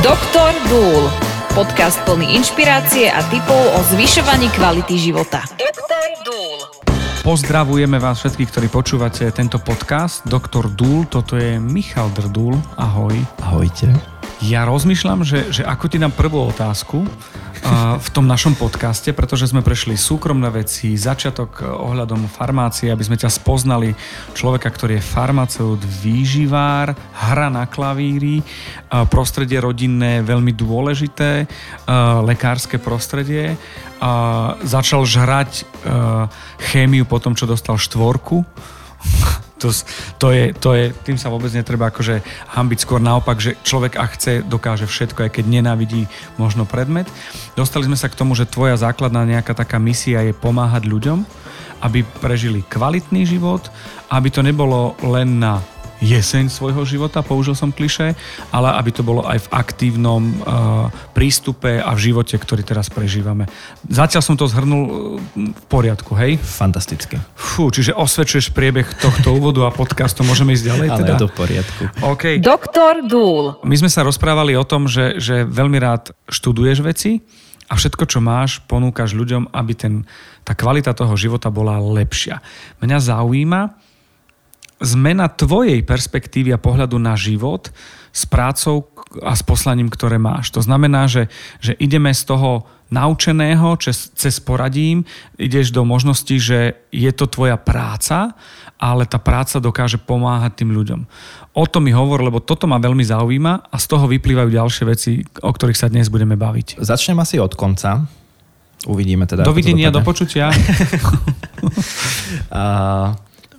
Doktor Dúl. Podcast plný inšpirácie a tipov o zvyšovaní kvality života. Doktor Dúl. Pozdravujeme vás všetkých, ktorí počúvate tento podcast. Doktor Dúl, toto je Michal Drdúl. Ahoj. Ahojte. Ja rozmýšľam, že, že ako ti dám prvú otázku v tom našom podcaste, pretože sme prešli súkromné veci, začiatok uh, ohľadom farmácie, aby sme ťa spoznali, človeka, ktorý je farmaceut, výživár, hra na klavíri, prostredie rodinné veľmi dôležité, lekárske prostredie. Začal žrať uh, chémiu po tom, čo dostal štvorku to, to, je, to je, tým sa vôbec netreba akože hambiť skôr naopak, že človek ak chce, dokáže všetko, aj keď nenávidí možno predmet. Dostali sme sa k tomu, že tvoja základná nejaká taká misia je pomáhať ľuďom, aby prežili kvalitný život, aby to nebolo len na jeseň svojho života, použil som kliše, ale aby to bolo aj v aktívnom uh, prístupe a v živote, ktorý teraz prežívame. Zatiaľ som to zhrnul uh, v poriadku, hej? Fantastické. Fú, čiže osvedčuješ priebeh tohto úvodu a podcastu, môžeme ísť ďalej teda? Ale v poriadku. Okay. Doktor Dúl. My sme sa rozprávali o tom, že, že veľmi rád študuješ veci a všetko, čo máš, ponúkaš ľuďom, aby ten, tá kvalita toho života bola lepšia. Mňa zaujíma, zmena tvojej perspektívy a pohľadu na život s prácou a s poslaním, ktoré máš. To znamená, že, že ideme z toho naučeného, cez, cez poradím, ideš do možnosti, že je to tvoja práca, ale tá práca dokáže pomáhať tým ľuďom. O tom mi hovor, lebo toto ma veľmi zaujíma a z toho vyplývajú ďalšie veci, o ktorých sa dnes budeme baviť. Začnem asi od konca. Uvidíme teda. Dovidenia, do počutia. a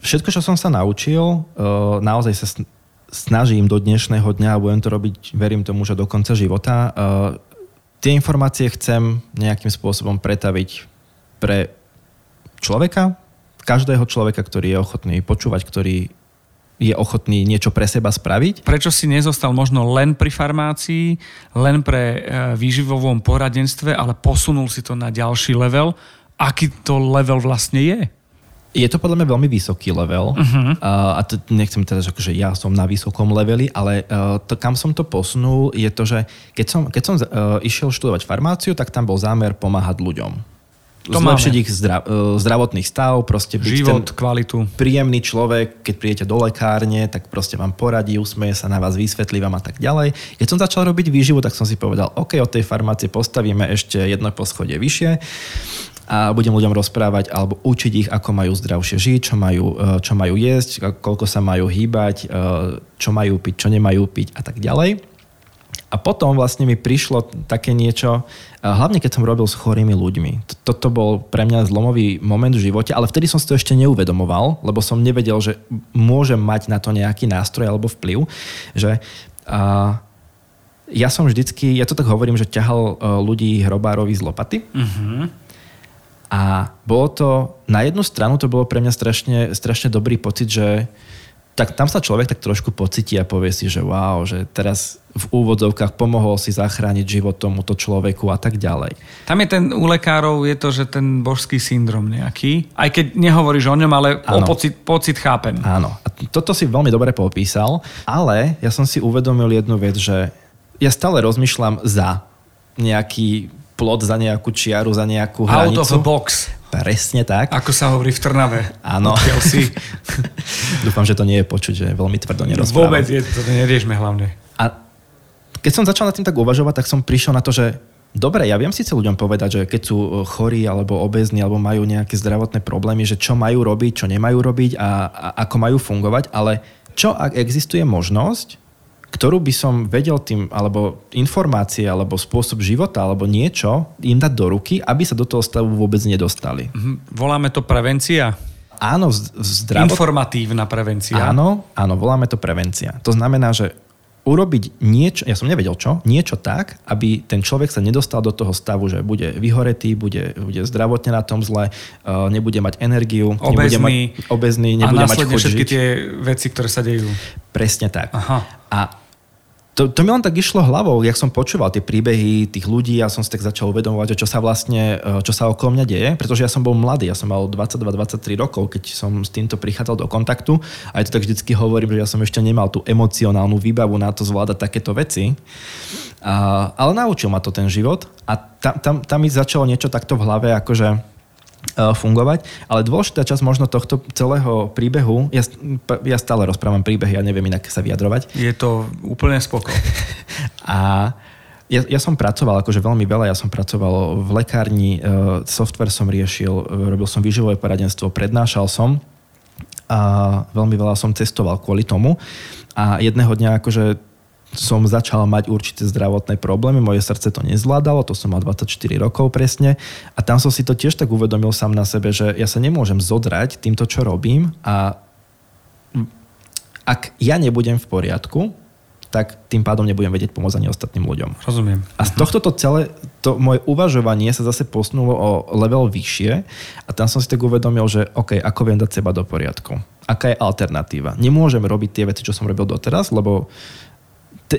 všetko, čo som sa naučil, uh, naozaj sa snažím do dnešného dňa a budem to robiť, verím tomu, že do konca života. Uh, tie informácie chcem nejakým spôsobom pretaviť pre človeka, každého človeka, ktorý je ochotný počúvať, ktorý je ochotný niečo pre seba spraviť. Prečo si nezostal možno len pri farmácii, len pre e, výživovom poradenstve, ale posunul si to na ďalší level? Aký to level vlastne je? Je to podľa mňa veľmi vysoký level uh-huh. uh, a to nechcem teda, že akože ja som na vysokom leveli, ale uh, to, kam som to posunul, je to, že keď som, keď som uh, išiel študovať farmáciu, tak tam bol zámer pomáhať ľuďom. To Zlepšiť ich zdra, zdravotný stav, proste byť Život, ten kvalitu. príjemný človek, keď prídete do lekárne, tak proste vám poradí, usmeje sa na vás, vysvetlí vám a tak ďalej. Keď som začal robiť výživu, tak som si povedal, OK, od tej farmácie postavíme ešte jedno poschodie vyššie a budem ľuďom rozprávať alebo učiť ich, ako majú zdravšie žiť, čo majú, e, čo majú jesť, koľko sa majú hýbať, e, čo majú piť, čo nemajú piť a tak ďalej. A potom vlastne mi prišlo také niečo, e, hlavne keď som robil s chorými ľuďmi. Toto bol pre mňa zlomový moment v živote, ale vtedy som si to ešte neuvedomoval, lebo som nevedel, že môžem mať na to nejaký nástroj alebo vplyv, že a, ja som vždycky, ja to tak hovorím, že ťahal ľudí hrobárovi z lopaty. Uh-huh. A bolo to, na jednu stranu to bolo pre mňa strašne, strašne dobrý pocit, že tak tam sa človek tak trošku pocití a povie si, že wow, že teraz v úvodzovkách pomohol si zachrániť život tomuto človeku a tak ďalej. Tam je ten, u lekárov je to, že ten božský syndrom nejaký, aj keď nehovoríš o ňom, ale o pocit, pocit chápem. Áno, a toto si veľmi dobre popísal, ale ja som si uvedomil jednu vec, že ja stále rozmýšľam za nejaký plot za nejakú čiaru, za nejakú hranicu. Out of the box. Presne tak. Ako sa hovorí v Trnave. Áno. si. Dúfam, že to nie je počuť, že veľmi tvrdo nerozprávam. Vôbec, je, to neriešme hlavne. A keď som začal nad tým tak uvažovať, tak som prišiel na to, že dobre, ja viem síce ľuďom povedať, že keď sú chorí alebo obezní alebo majú nejaké zdravotné problémy, že čo majú robiť, čo nemajú robiť a, a ako majú fungovať, ale čo ak existuje možnosť, ktorú by som vedel tým, alebo informácie, alebo spôsob života, alebo niečo im dať do ruky, aby sa do toho stavu vôbec nedostali. Mhm. Voláme to prevencia? Áno, zdravot... Informatívna prevencia. Áno, áno, voláme to prevencia. To znamená, že urobiť niečo, ja som nevedel čo, niečo tak, aby ten človek sa nedostal do toho stavu, že bude vyhoretý, bude, bude zdravotne na tom zle, uh, nebude mať energiu, obezný, nebude mať, obezný nebude a mať všetky žiť. tie veci, ktoré sa dejú. Presne tak. Aha. A to, to mi len tak išlo hlavou, jak som počúval tie príbehy tých ľudí, ja som si tak začal uvedomovať, čo sa vlastne, e, čo sa okolo mňa deje, pretože ja som bol mladý, ja som mal 22-23 rokov, keď som s týmto prichádzal do kontaktu a to tak vždycky hovorím, že ja som ešte nemal tú emocionálnu výbavu na to zvládať takéto veci. A, ale naučil ma to ten život a tam, tam, tam mi začalo niečo takto v hlave akože fungovať, ale dôležitá časť možno tohto celého príbehu, ja, ja stále rozprávam príbehy, ja neviem inak sa vyjadrovať. Je to úplne spoko. a ja, ja som pracoval akože veľmi veľa, ja som pracoval v lekárni, e, software som riešil, robil som výživové poradenstvo, prednášal som a veľmi veľa som cestoval kvôli tomu a jedného dňa akože som začal mať určité zdravotné problémy, moje srdce to nezvládalo, to som mal 24 rokov presne a tam som si to tiež tak uvedomil sám na sebe, že ja sa nemôžem zodrať týmto, čo robím a ak ja nebudem v poriadku, tak tým pádom nebudem vedieť pomôcť ani ostatným ľuďom. Rozumiem. A z tohto to celé, to moje uvažovanie sa zase posunulo o level vyššie a tam som si tak uvedomil, že OK, ako viem dať seba do poriadku? Aká je alternatíva? Nemôžem robiť tie veci, čo som robil doteraz, lebo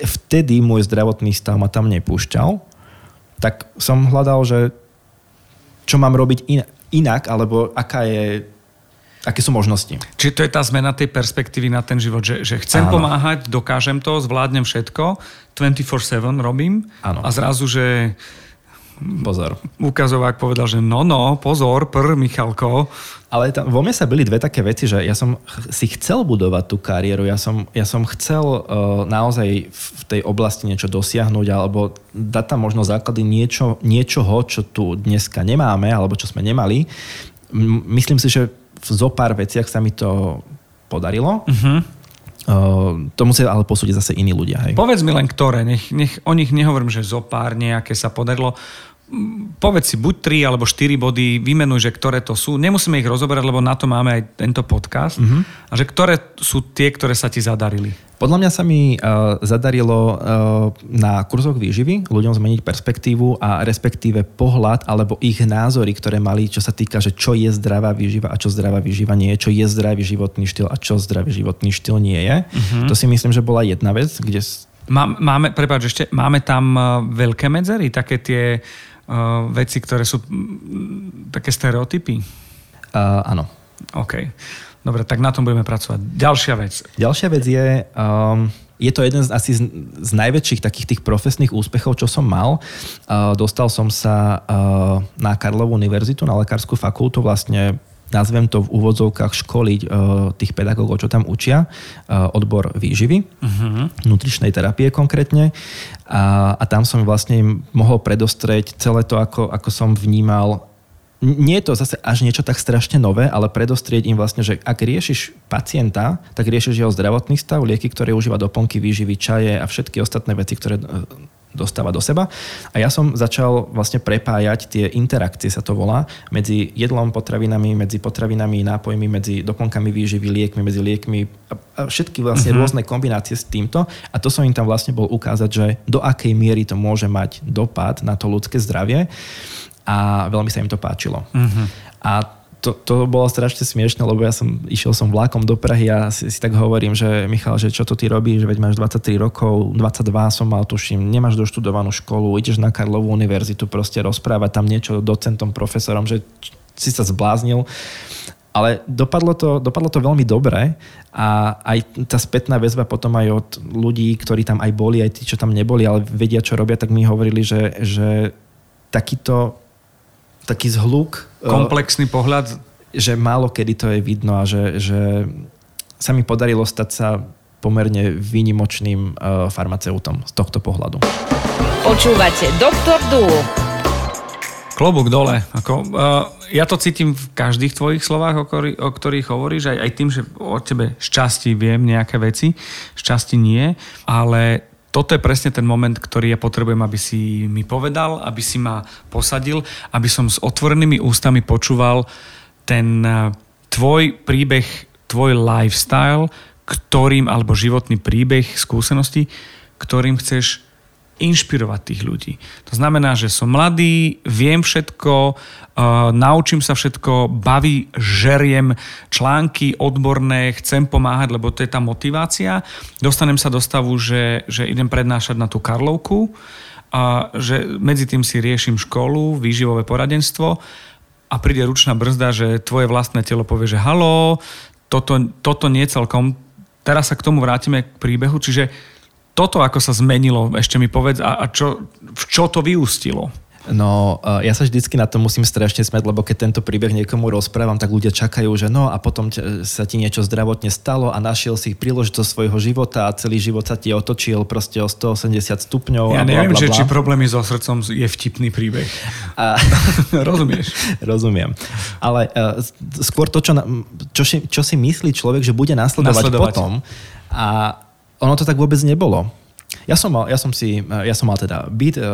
vtedy môj zdravotný stav ma tam nepúšťal, tak som hľadal, že čo mám robiť in, inak, alebo aká je aké sú možnosti. Čiže to je tá zmena tej perspektívy na ten život, že, že chcem Áno. pomáhať, dokážem to, zvládnem všetko, 24-7 robím Áno. a zrazu, že Pozor. Ukazovák povedal, že no, no, pozor, pr, Michalko. Ale tam, vo mne sa byli dve také veci, že ja som si chcel budovať tú kariéru, ja som, ja som chcel uh, naozaj v tej oblasti niečo dosiahnuť alebo dať tam možno základy niečo, niečoho, čo tu dneska nemáme alebo čo sme nemali. Myslím si, že v zo pár veciach sa mi to podarilo. Uh-huh. Uh, to musia ale posúdiť zase iní ľudia. Hej. Povedz mi len ktoré, nech, nech o nich nehovorím, že zo pár nejaké sa podarilo povedz si buď 3 alebo 4 body, vymenuj, že ktoré to sú. Nemusíme ich rozoberať, lebo na to máme aj tento podcast. Uh-huh. A že ktoré sú tie, ktoré sa ti zadarili? Podľa mňa sa mi uh, zadarilo uh, na kurzoch výživy ľuďom zmeniť perspektívu a respektíve pohľad alebo ich názory, ktoré mali, čo sa týka, že čo je zdravá výživa a čo zdravá výživa nie je, čo je zdravý životný štýl a čo zdravý životný štýl nie je. Uh-huh. To si myslím, že bola jedna vec, kde... Máme, prepáč, ešte, máme tam veľké medzery, také tie veci, ktoré sú m, také stereotypy? Uh, áno. OK. Dobre, tak na tom budeme pracovať. Ďalšia vec. Ďalšia vec je, um, je to jeden z, asi z, z najväčších takých tých profesných úspechov, čo som mal. Uh, dostal som sa uh, na Karlovú univerzitu, na lekárskú fakultu, vlastne nazvem to v úvodzovkách školiť uh, tých pedagógov, čo tam učia, uh, odbor výživy, uh-huh. nutričnej terapie konkrétne. A, a tam som vlastne im mohol predostrieť celé to, ako, ako som vnímal nie je to zase až niečo tak strašne nové, ale predostrieť im vlastne, že ak riešiš pacienta, tak riešiš jeho zdravotný stav, lieky, ktoré užíva doplnky, výživy, čaje a všetky ostatné veci, ktoré dostáva do seba. A ja som začal vlastne prepájať tie interakcie, sa to volá, medzi jedlom, potravinami, medzi potravinami, nápojmi, medzi doplnkami výživy, liekmi, medzi liekmi a všetky vlastne uh-huh. rôzne kombinácie s týmto. A to som im tam vlastne bol ukázať, že do akej miery to môže mať dopad na to ľudské zdravie a veľmi sa im to páčilo. Uh-huh. A to, to bolo strašne smiešne, lebo ja som išiel som vlákom do Prahy a si, si tak hovorím, že Michal, že čo to ty robíš, veď máš 23 rokov, 22 som mal, tuším, nemáš doštudovanú školu, ideš na Karlovú univerzitu proste rozprávať tam niečo docentom, profesorom, že si sa zbláznil. Ale dopadlo to, dopadlo to veľmi dobre a aj tá spätná väzba potom aj od ľudí, ktorí tam aj boli, aj tí, čo tam neboli, ale vedia, čo robia, tak mi hovorili, že, že takýto taký zhluk. E, Komplexný pohľad. Že málo kedy to je vidno a že, že sa mi podarilo stať sa pomerne výnimočným uh, farmaceutom z tohto pohľadu. Počúvate Doktor Dúl. Klobúk dole. Ako, uh, ja to cítim v každých tvojich slovách, o, ktorý, o ktorých hovoríš, aj, aj tým, že o tebe šťastí viem nejaké veci, šťastí nie, ale toto je presne ten moment, ktorý ja potrebujem, aby si mi povedal, aby si ma posadil, aby som s otvorenými ústami počúval ten eh, tvoj príbeh, tvoj lifestyle, ktorým, alebo životný príbeh, skúsenosti, ktorým chceš inšpirovať tých ľudí. To znamená, že som mladý, viem všetko, uh, naučím sa všetko, baví, žeriem články odborné, chcem pomáhať, lebo to je tá motivácia. Dostanem sa do stavu, že, že idem prednášať na tú Karlovku, a že medzi tým si riešim školu, výživové poradenstvo a príde ručná brzda, že tvoje vlastné telo povie, že halo, toto, toto nie celkom. Teraz sa k tomu vrátime k príbehu, čiže toto ako sa zmenilo, ešte mi povedz, a, a čo, v čo to vyústilo? No, ja sa vždycky na to musím strašne smeť, lebo keď tento príbeh niekomu rozprávam, tak ľudia čakajú, že no a potom sa ti niečo zdravotne stalo a našiel si príležitosť svojho života a celý život sa ti otočil proste o 180 stupňov. Ja a neviem, bla, bla, bla. či problémy so srdcom je vtipný príbeh. A... Rozumieš? Rozumiem. Ale uh, skôr to, čo, čo, si, čo si myslí človek, že bude nasledovať, nasledovať potom a ono to tak vôbec nebolo. Ja som mal, ja som si, ja som mal teda byt, e,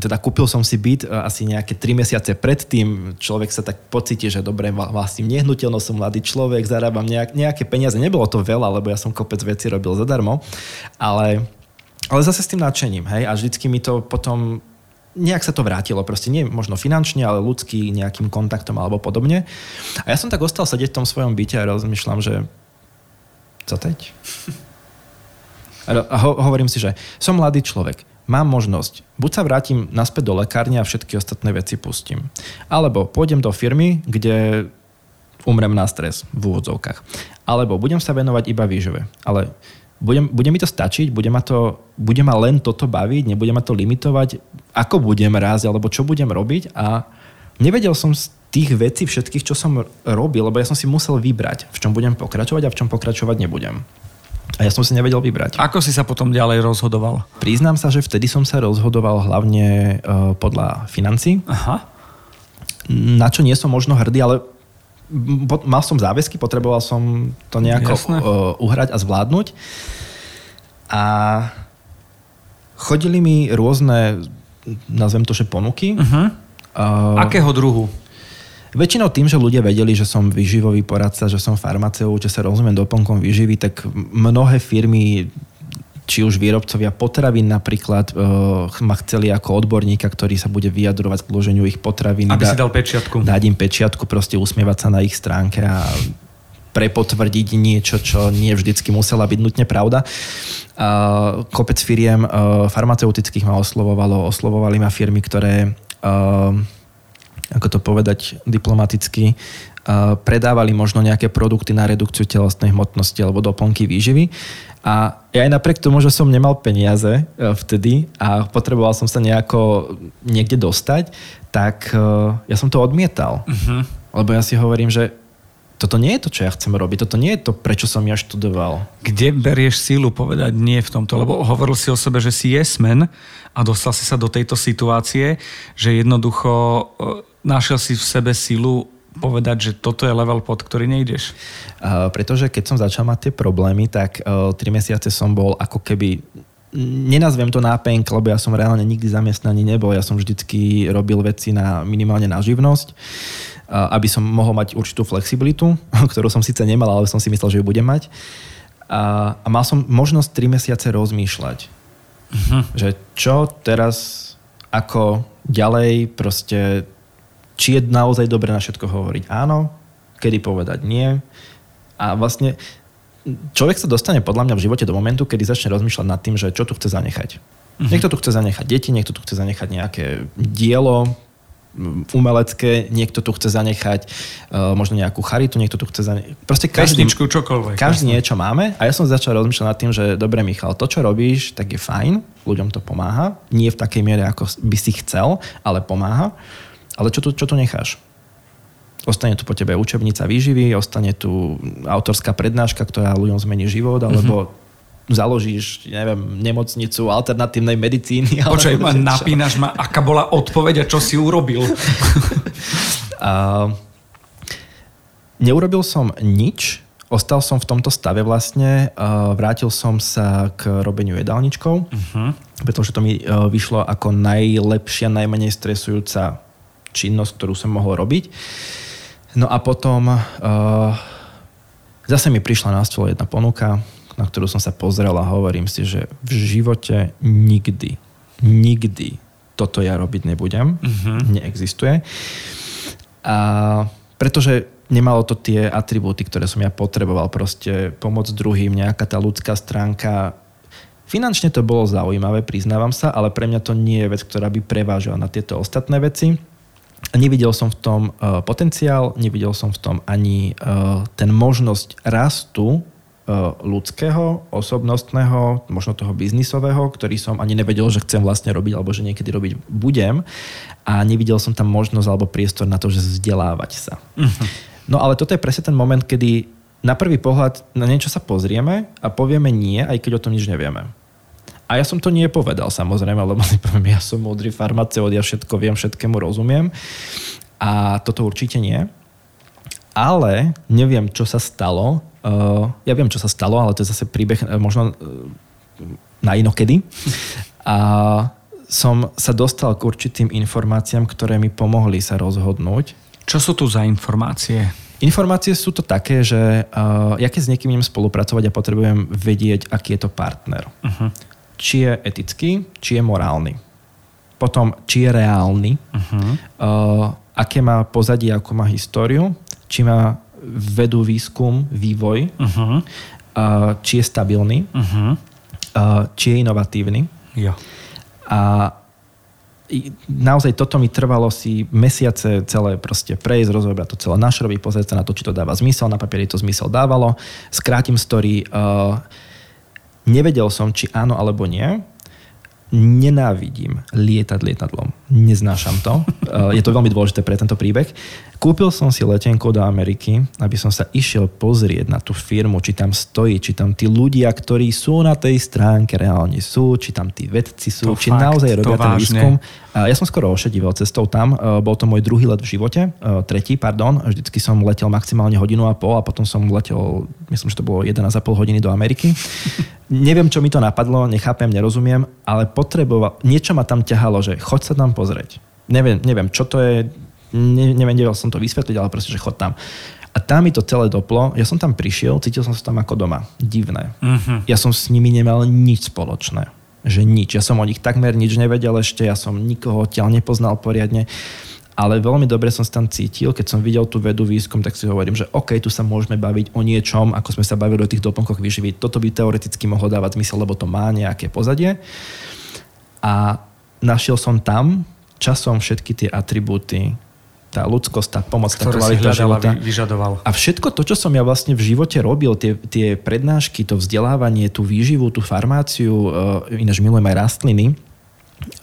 teda kúpil som si byt e, asi nejaké 3 mesiace predtým. Človek sa tak pocíti, že dobre, vlastním nehnuteľnosť, som mladý človek, zarábam nejak, nejaké peniaze. Nebolo to veľa, lebo ja som kopec veci robil zadarmo, ale, ale zase s tým nadšením, hej, a vždycky mi to potom nejak sa to vrátilo, proste nie možno finančne, ale ľudský nejakým kontaktom alebo podobne. A ja som tak ostal sedieť v tom svojom byte a rozmýšľam, že co teď? Ho, hovorím si, že som mladý človek, mám možnosť, buď sa vrátim naspäť do lekárne a všetky ostatné veci pustím. Alebo pôjdem do firmy, kde umrem na stres v úvodzovkách. Alebo budem sa venovať iba výžive. Ale budem, bude mi to stačiť, bude ma, to, bude ma len toto baviť, nebude ma to limitovať, ako budem rásť, alebo čo budem robiť a nevedel som z tých vecí všetkých, čo som robil, lebo ja som si musel vybrať, v čom budem pokračovať a v čom pokračovať nebudem. A ja som si nevedel vybrať. Ako si sa potom ďalej rozhodoval? Priznám sa, že vtedy som sa rozhodoval hlavne uh, podľa financí. Aha. Na čo nie som možno hrdý, ale mal som záväzky, potreboval som to nejako uh, uhrať a zvládnuť. A chodili mi rôzne, nazvem to, že ponuky. Uh-huh. Uh, Akého druhu? Väčšinou tým, že ľudia vedeli, že som vyživový poradca, že som farmaceut, že sa rozumiem doplnkom výživy, tak mnohé firmy či už výrobcovia potravín napríklad uh, ma chceli ako odborníka, ktorý sa bude vyjadrovať k vloženiu ich potravín. Aby si dal pečiatku. Dať im pečiatku, proste usmievať sa na ich stránke a prepotvrdiť niečo, čo nie vždycky musela byť nutne pravda. Uh, kopec firiem uh, farmaceutických ma oslovovalo, oslovovali ma firmy, ktoré uh, ako to povedať diplomaticky, predávali možno nejaké produkty na redukciu telesnej hmotnosti alebo doplnky výživy. A ja aj napriek tomu, že som nemal peniaze e, vtedy a potreboval som sa nejako niekde dostať, tak e, ja som to odmietal. Uh-huh. Lebo ja si hovorím, že toto nie je to, čo ja chcem robiť. Toto nie je to, prečo som ja študoval. Kde berieš sílu povedať nie v tomto? Lebo hovoril si o sebe, že si jesmen a dostal si sa do tejto situácie, že jednoducho e, našiel si v sebe silu povedať, že toto je level, pod ktorý nejdeš? Uh, pretože keď som začal mať tie problémy, tak uh, 3 mesiace som bol ako keby nenazvem to nápenk, lebo ja som reálne nikdy zamestnaný nebol. Ja som vždycky robil veci na minimálne na živnosť, aby som mohol mať určitú flexibilitu, ktorú som síce nemal, ale som si myslel, že ju budem mať. A, a mal som možnosť 3 mesiace rozmýšľať. Uh-huh. Že čo teraz, ako ďalej, proste či je naozaj dobré na všetko hovoriť áno, kedy povedať nie. A vlastne človek sa dostane podľa mňa v živote do momentu, kedy začne rozmýšľať nad tým, že čo tu chce zanechať. Mm-hmm. Niekto tu chce zanechať deti, niekto tu chce zanechať nejaké dielo umelecké, niekto tu chce zanechať uh, možno nejakú charitu, niekto tu chce zanechať... Proste každý, čokoľvek. Každý niečo máme a ja som začal rozmýšľať nad tým, že dobre Michal, to čo robíš, tak je fajn, ľuďom to pomáha, nie v takej miere, ako by si chcel, ale pomáha. Ale čo tu, čo tu necháš? Ostane tu po tebe učebnica výživy, ostane tu autorská prednáška, ktorá ľuďom zmení život, alebo mm-hmm. Založíš, neviem, nemocnicu alternatívnej medicíny. Počkaj, ma napínaš ma, aká bola odpoveď a čo si urobil? a, neurobil som nič, ostal som v tomto stave vlastne, vrátil som sa k robeniu jedálničkov, uh-huh. pretože to mi e, vyšlo ako najlepšia, najmenej stresujúca činnosť, ktorú som mohol robiť. No a potom uh, zase mi prišla na stôl jedna ponuka, na ktorú som sa pozrel a hovorím si, že v živote nikdy, nikdy toto ja robiť nebudem. Uh-huh. Neexistuje. A pretože nemalo to tie atribúty, ktoré som ja potreboval. Proste pomoc druhým, nejaká tá ľudská stránka. Finančne to bolo zaujímavé, priznávam sa, ale pre mňa to nie je vec, ktorá by prevážala na tieto ostatné veci. Nevidel som v tom uh, potenciál, nevidel som v tom ani uh, ten možnosť rastu ľudského, osobnostného, možno toho biznisového, ktorý som ani nevedel, že chcem vlastne robiť, alebo že niekedy robiť budem. A nevidel som tam možnosť alebo priestor na to, že vzdelávať sa. Uh-huh. No ale toto je presne ten moment, kedy na prvý pohľad na niečo sa pozrieme a povieme nie, aj keď o tom nič nevieme. A ja som to nie povedal samozrejme, lebo si poviem, ja som múdry farmaceut, ja všetko viem, všetkému rozumiem. A toto určite nie. Ale neviem, čo sa stalo. Uh, ja viem, čo sa stalo, ale to je zase príbeh uh, možno uh, na inokedy. A som sa dostal k určitým informáciám, ktoré mi pomohli sa rozhodnúť. Čo sú tu za informácie? Informácie sú to také, že uh, ja keď s niekým idem spolupracovať a potrebujem vedieť, aký je to partner. Uh-huh. Či je etický, či je morálny. Potom, či je reálny. Uh-huh. Uh, aké má pozadie, ako má históriu. Či má vedú výskum, vývoj. Uh-huh. Uh, či je stabilný. Uh-huh. Uh, či je inovatívny. Jo. A naozaj toto mi trvalo si mesiace celé proste prejsť, rozobrať to celé našrobiť, pozrieť sa na to, či to dáva zmysel, na papieri to zmysel dávalo. Skrátim story, uh, nevedel som, či áno alebo nie. Nenávidím lietať lietadlom. Neznášam to. Uh, je to veľmi dôležité pre tento príbeh. Kúpil som si letenku do Ameriky, aby som sa išiel pozrieť na tú firmu, či tam stojí, či tam tí ľudia, ktorí sú na tej stránke, reálne sú, či tam tí vedci sú, to či fakt, naozaj robia ten výskum. Ja som skoro ošedivel cestou tam, e, bol to môj druhý let v živote, e, tretí, pardon, vždycky som letel maximálne hodinu a pol a potom som letel, myslím, že to bolo 11,5 hodiny do Ameriky. Neviem, čo mi to napadlo, nechápem, nerozumiem, ale potreboval, niečo ma tam ťahalo, že chod sa tam pozrieť. Neviem, neviem, čo to je, ne, nevedel som to vysvetliť, ale proste, že chod tam. A tam mi to celé doplo. Ja som tam prišiel, cítil som sa tam ako doma. Divné. Uh-huh. Ja som s nimi nemal nič spoločné. Že nič. Ja som o nich takmer nič nevedel ešte, ja som nikoho odtiaľ nepoznal poriadne. Ale veľmi dobre som sa tam cítil, keď som videl tú vedu výskum, tak si hovorím, že OK, tu sa môžeme baviť o niečom, ako sme sa bavili o tých doplnkoch výživy. Toto by teoreticky mohlo dávať zmysel, lebo to má nejaké pozadie. A našiel som tam časom všetky tie atribúty, tá ľudskosť, tá pomoc, tá kvalita života. Vyžadoval. A všetko to, čo som ja vlastne v živote robil, tie, tie prednášky, to vzdelávanie, tú výživu, tú farmáciu, uh, ináč milujem aj rastliny,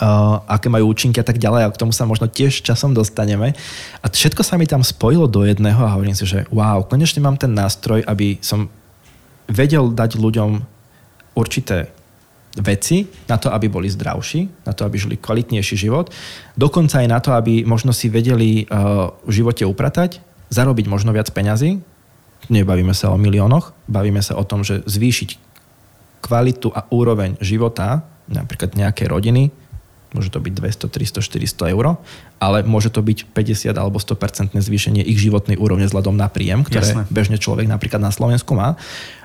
uh, aké majú účinky a tak ďalej, a k tomu sa možno tiež časom dostaneme. A všetko sa mi tam spojilo do jedného a hovorím si, že wow, konečne mám ten nástroj, aby som vedel dať ľuďom určité veci na to, aby boli zdravší, na to, aby žili kvalitnejší život. Dokonca aj na to, aby možno si vedeli uh, v živote upratať, zarobiť možno viac peňazí. Nebavíme sa o miliónoch, bavíme sa o tom, že zvýšiť kvalitu a úroveň života napríklad nejakej rodiny, môže to byť 200, 300, 400 eur, ale môže to byť 50 alebo 100% zvýšenie ich životnej úrovne vzhľadom na príjem, ktoré Jasne. bežne človek napríklad na Slovensku má.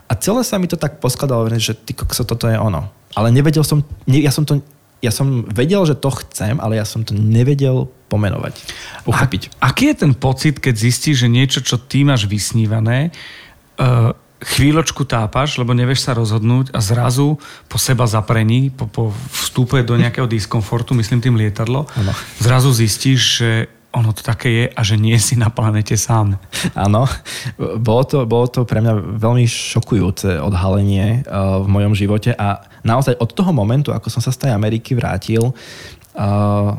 A celé sa mi to tak poskladalo, že ty kokso, toto je ono ale nevedel som, ne, ja som to ja som vedel, že to chcem, ale ja som to nevedel pomenovať, uchopiť. A, aký je ten pocit, keď zistíš, že niečo, čo ty máš vysnívané, uh, chvíľočku tápaš, lebo nevieš sa rozhodnúť a zrazu po seba zaprení, po, po vstupe do nejakého diskomfortu, myslím tým lietadlo, ano. zrazu zistíš, že ono to také je a že nie si na planete sám. Áno, bolo to, bolo to pre mňa veľmi šokujúce odhalenie uh, v mojom živote a naozaj od toho momentu, ako som sa z tej Ameriky vrátil, uh,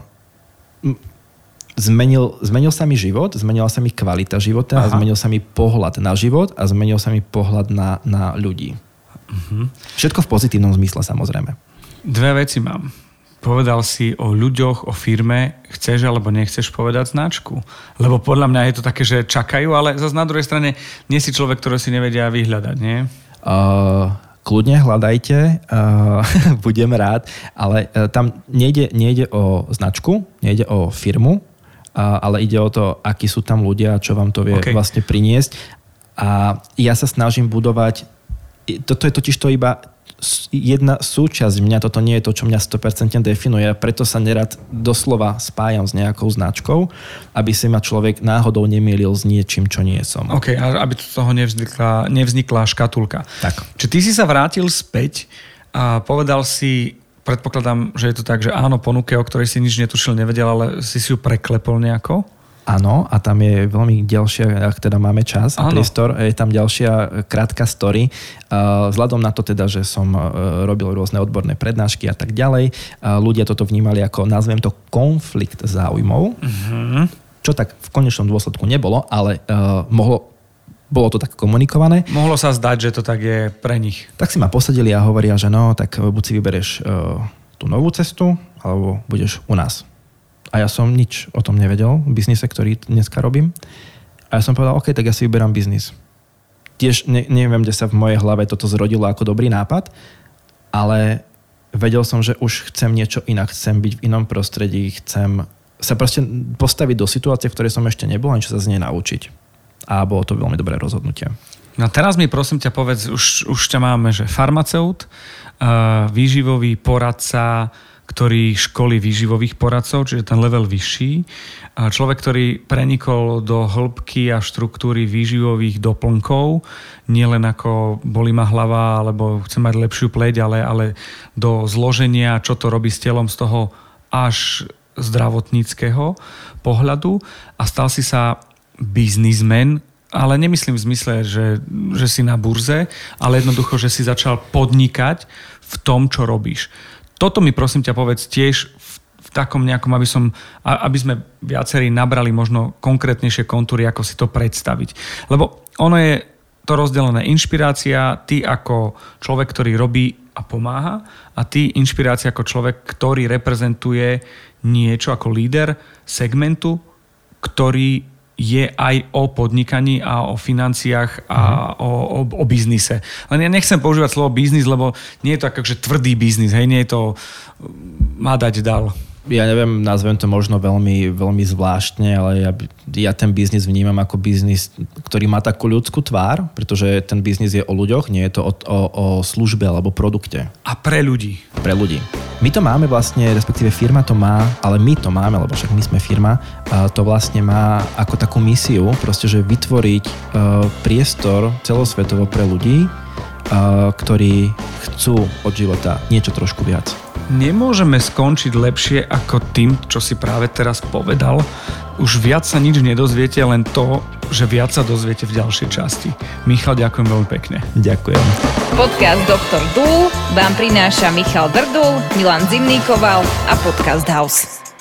zmenil, zmenil sa mi život, zmenila sa mi kvalita života Aha. a zmenil sa mi pohľad na život a zmenil sa mi pohľad na, na ľudí. Uh-huh. Všetko v pozitívnom zmysle samozrejme. Dve veci mám povedal si o ľuďoch, o firme, chceš alebo nechceš povedať značku. Lebo podľa mňa je to také, že čakajú, ale zase na druhej strane nie si človek, ktorý si nevedia vyhľadať, nie? Uh, kľudne hľadajte, uh, budem rád, ale uh, tam nejde, nejde o značku, nejde o firmu, uh, ale ide o to, akí sú tam ľudia, čo vám to vie okay. vlastne priniesť. A ja sa snažím budovať, toto je totiž to iba jedna súčasť mňa, toto nie je to, čo mňa 100% definuje, preto sa nerad doslova spájam s nejakou značkou, aby si ma človek náhodou nemýlil s niečím, čo nie som. OK, a aby z toho nevznikla, nevznikla škatulka. Tak. Či ty si sa vrátil späť a povedal si, predpokladám, že je to tak, že áno, ponuke, o ktorej si nič netušil, nevedel, ale si si ju preklepol nejako? Áno, a tam je veľmi ďalšia, ak teda máme čas a priestor, je tam ďalšia krátka story. Vzhľadom na to teda, že som robil rôzne odborné prednášky a tak ďalej, ľudia toto vnímali ako, nazvem to, konflikt záujmov, uh-huh. čo tak v konečnom dôsledku nebolo, ale uh, mohlo bolo to tak komunikované. Mohlo sa zdať, že to tak je pre nich. Tak si ma posadili a hovoria, že no, tak buď si vybereš uh, tú novú cestu, alebo budeš u nás. A ja som nič o tom nevedel, v biznise, ktorý dneska robím. A ja som povedal, OK, tak ja si vyberám biznis. Tiež ne, neviem, kde sa v mojej hlave toto zrodilo ako dobrý nápad, ale vedel som, že už chcem niečo inak, chcem byť v inom prostredí, chcem sa proste postaviť do situácie, v ktorej som ešte nebol a niečo sa z nej naučiť a bolo to veľmi dobré rozhodnutie. No teraz mi prosím ťa povedz, už, už ťa máme, že farmaceut, uh, výživový poradca, ktorý školí výživových poradcov, čiže ten level vyšší. Človek, ktorý prenikol do hĺbky a štruktúry výživových doplnkov, nielen ako bolí ma hlava, alebo chce mať lepšiu pleť, ale, ale do zloženia, čo to robí s telom z toho až zdravotníckého pohľadu a stal si sa biznismen, ale nemyslím v zmysle, že, že si na burze, ale jednoducho, že si začal podnikať v tom, čo robíš. Toto mi prosím ťa povedz tiež v, v takom nejakom, aby, som, aby sme viacerí nabrali možno konkrétnejšie kontúry, ako si to predstaviť. Lebo ono je to rozdelené inšpirácia, ty ako človek, ktorý robí a pomáha a ty inšpirácia ako človek, ktorý reprezentuje niečo ako líder segmentu, ktorý je aj o podnikaní a o financiách a mm. o, o, o biznise. Len ja nechcem používať slovo biznis, lebo nie je to akože tvrdý biznis, hej, nie je to má dať dal ja neviem, nazvem to možno veľmi, veľmi zvláštne, ale ja, ja ten biznis vnímam ako biznis, ktorý má takú ľudskú tvár, pretože ten biznis je o ľuďoch, nie je to o, o, o službe alebo produkte. A pre ľudí. Pre ľudí. My to máme vlastne, respektíve firma to má, ale my to máme, lebo však my sme firma, to vlastne má ako takú misiu, proste, že vytvoriť uh, priestor celosvetovo pre ľudí, uh, ktorí chcú od života niečo trošku viac. Nemôžeme skončiť lepšie ako tým, čo si práve teraz povedal. Už viac sa nič nedozviete, len to, že viac sa dozviete v ďalšej časti. Michal, ďakujem veľmi pekne. Ďakujem. Podcast Dr. Dúl vám prináša Michal Drdul, Milan Zimníkoval a Podcast House.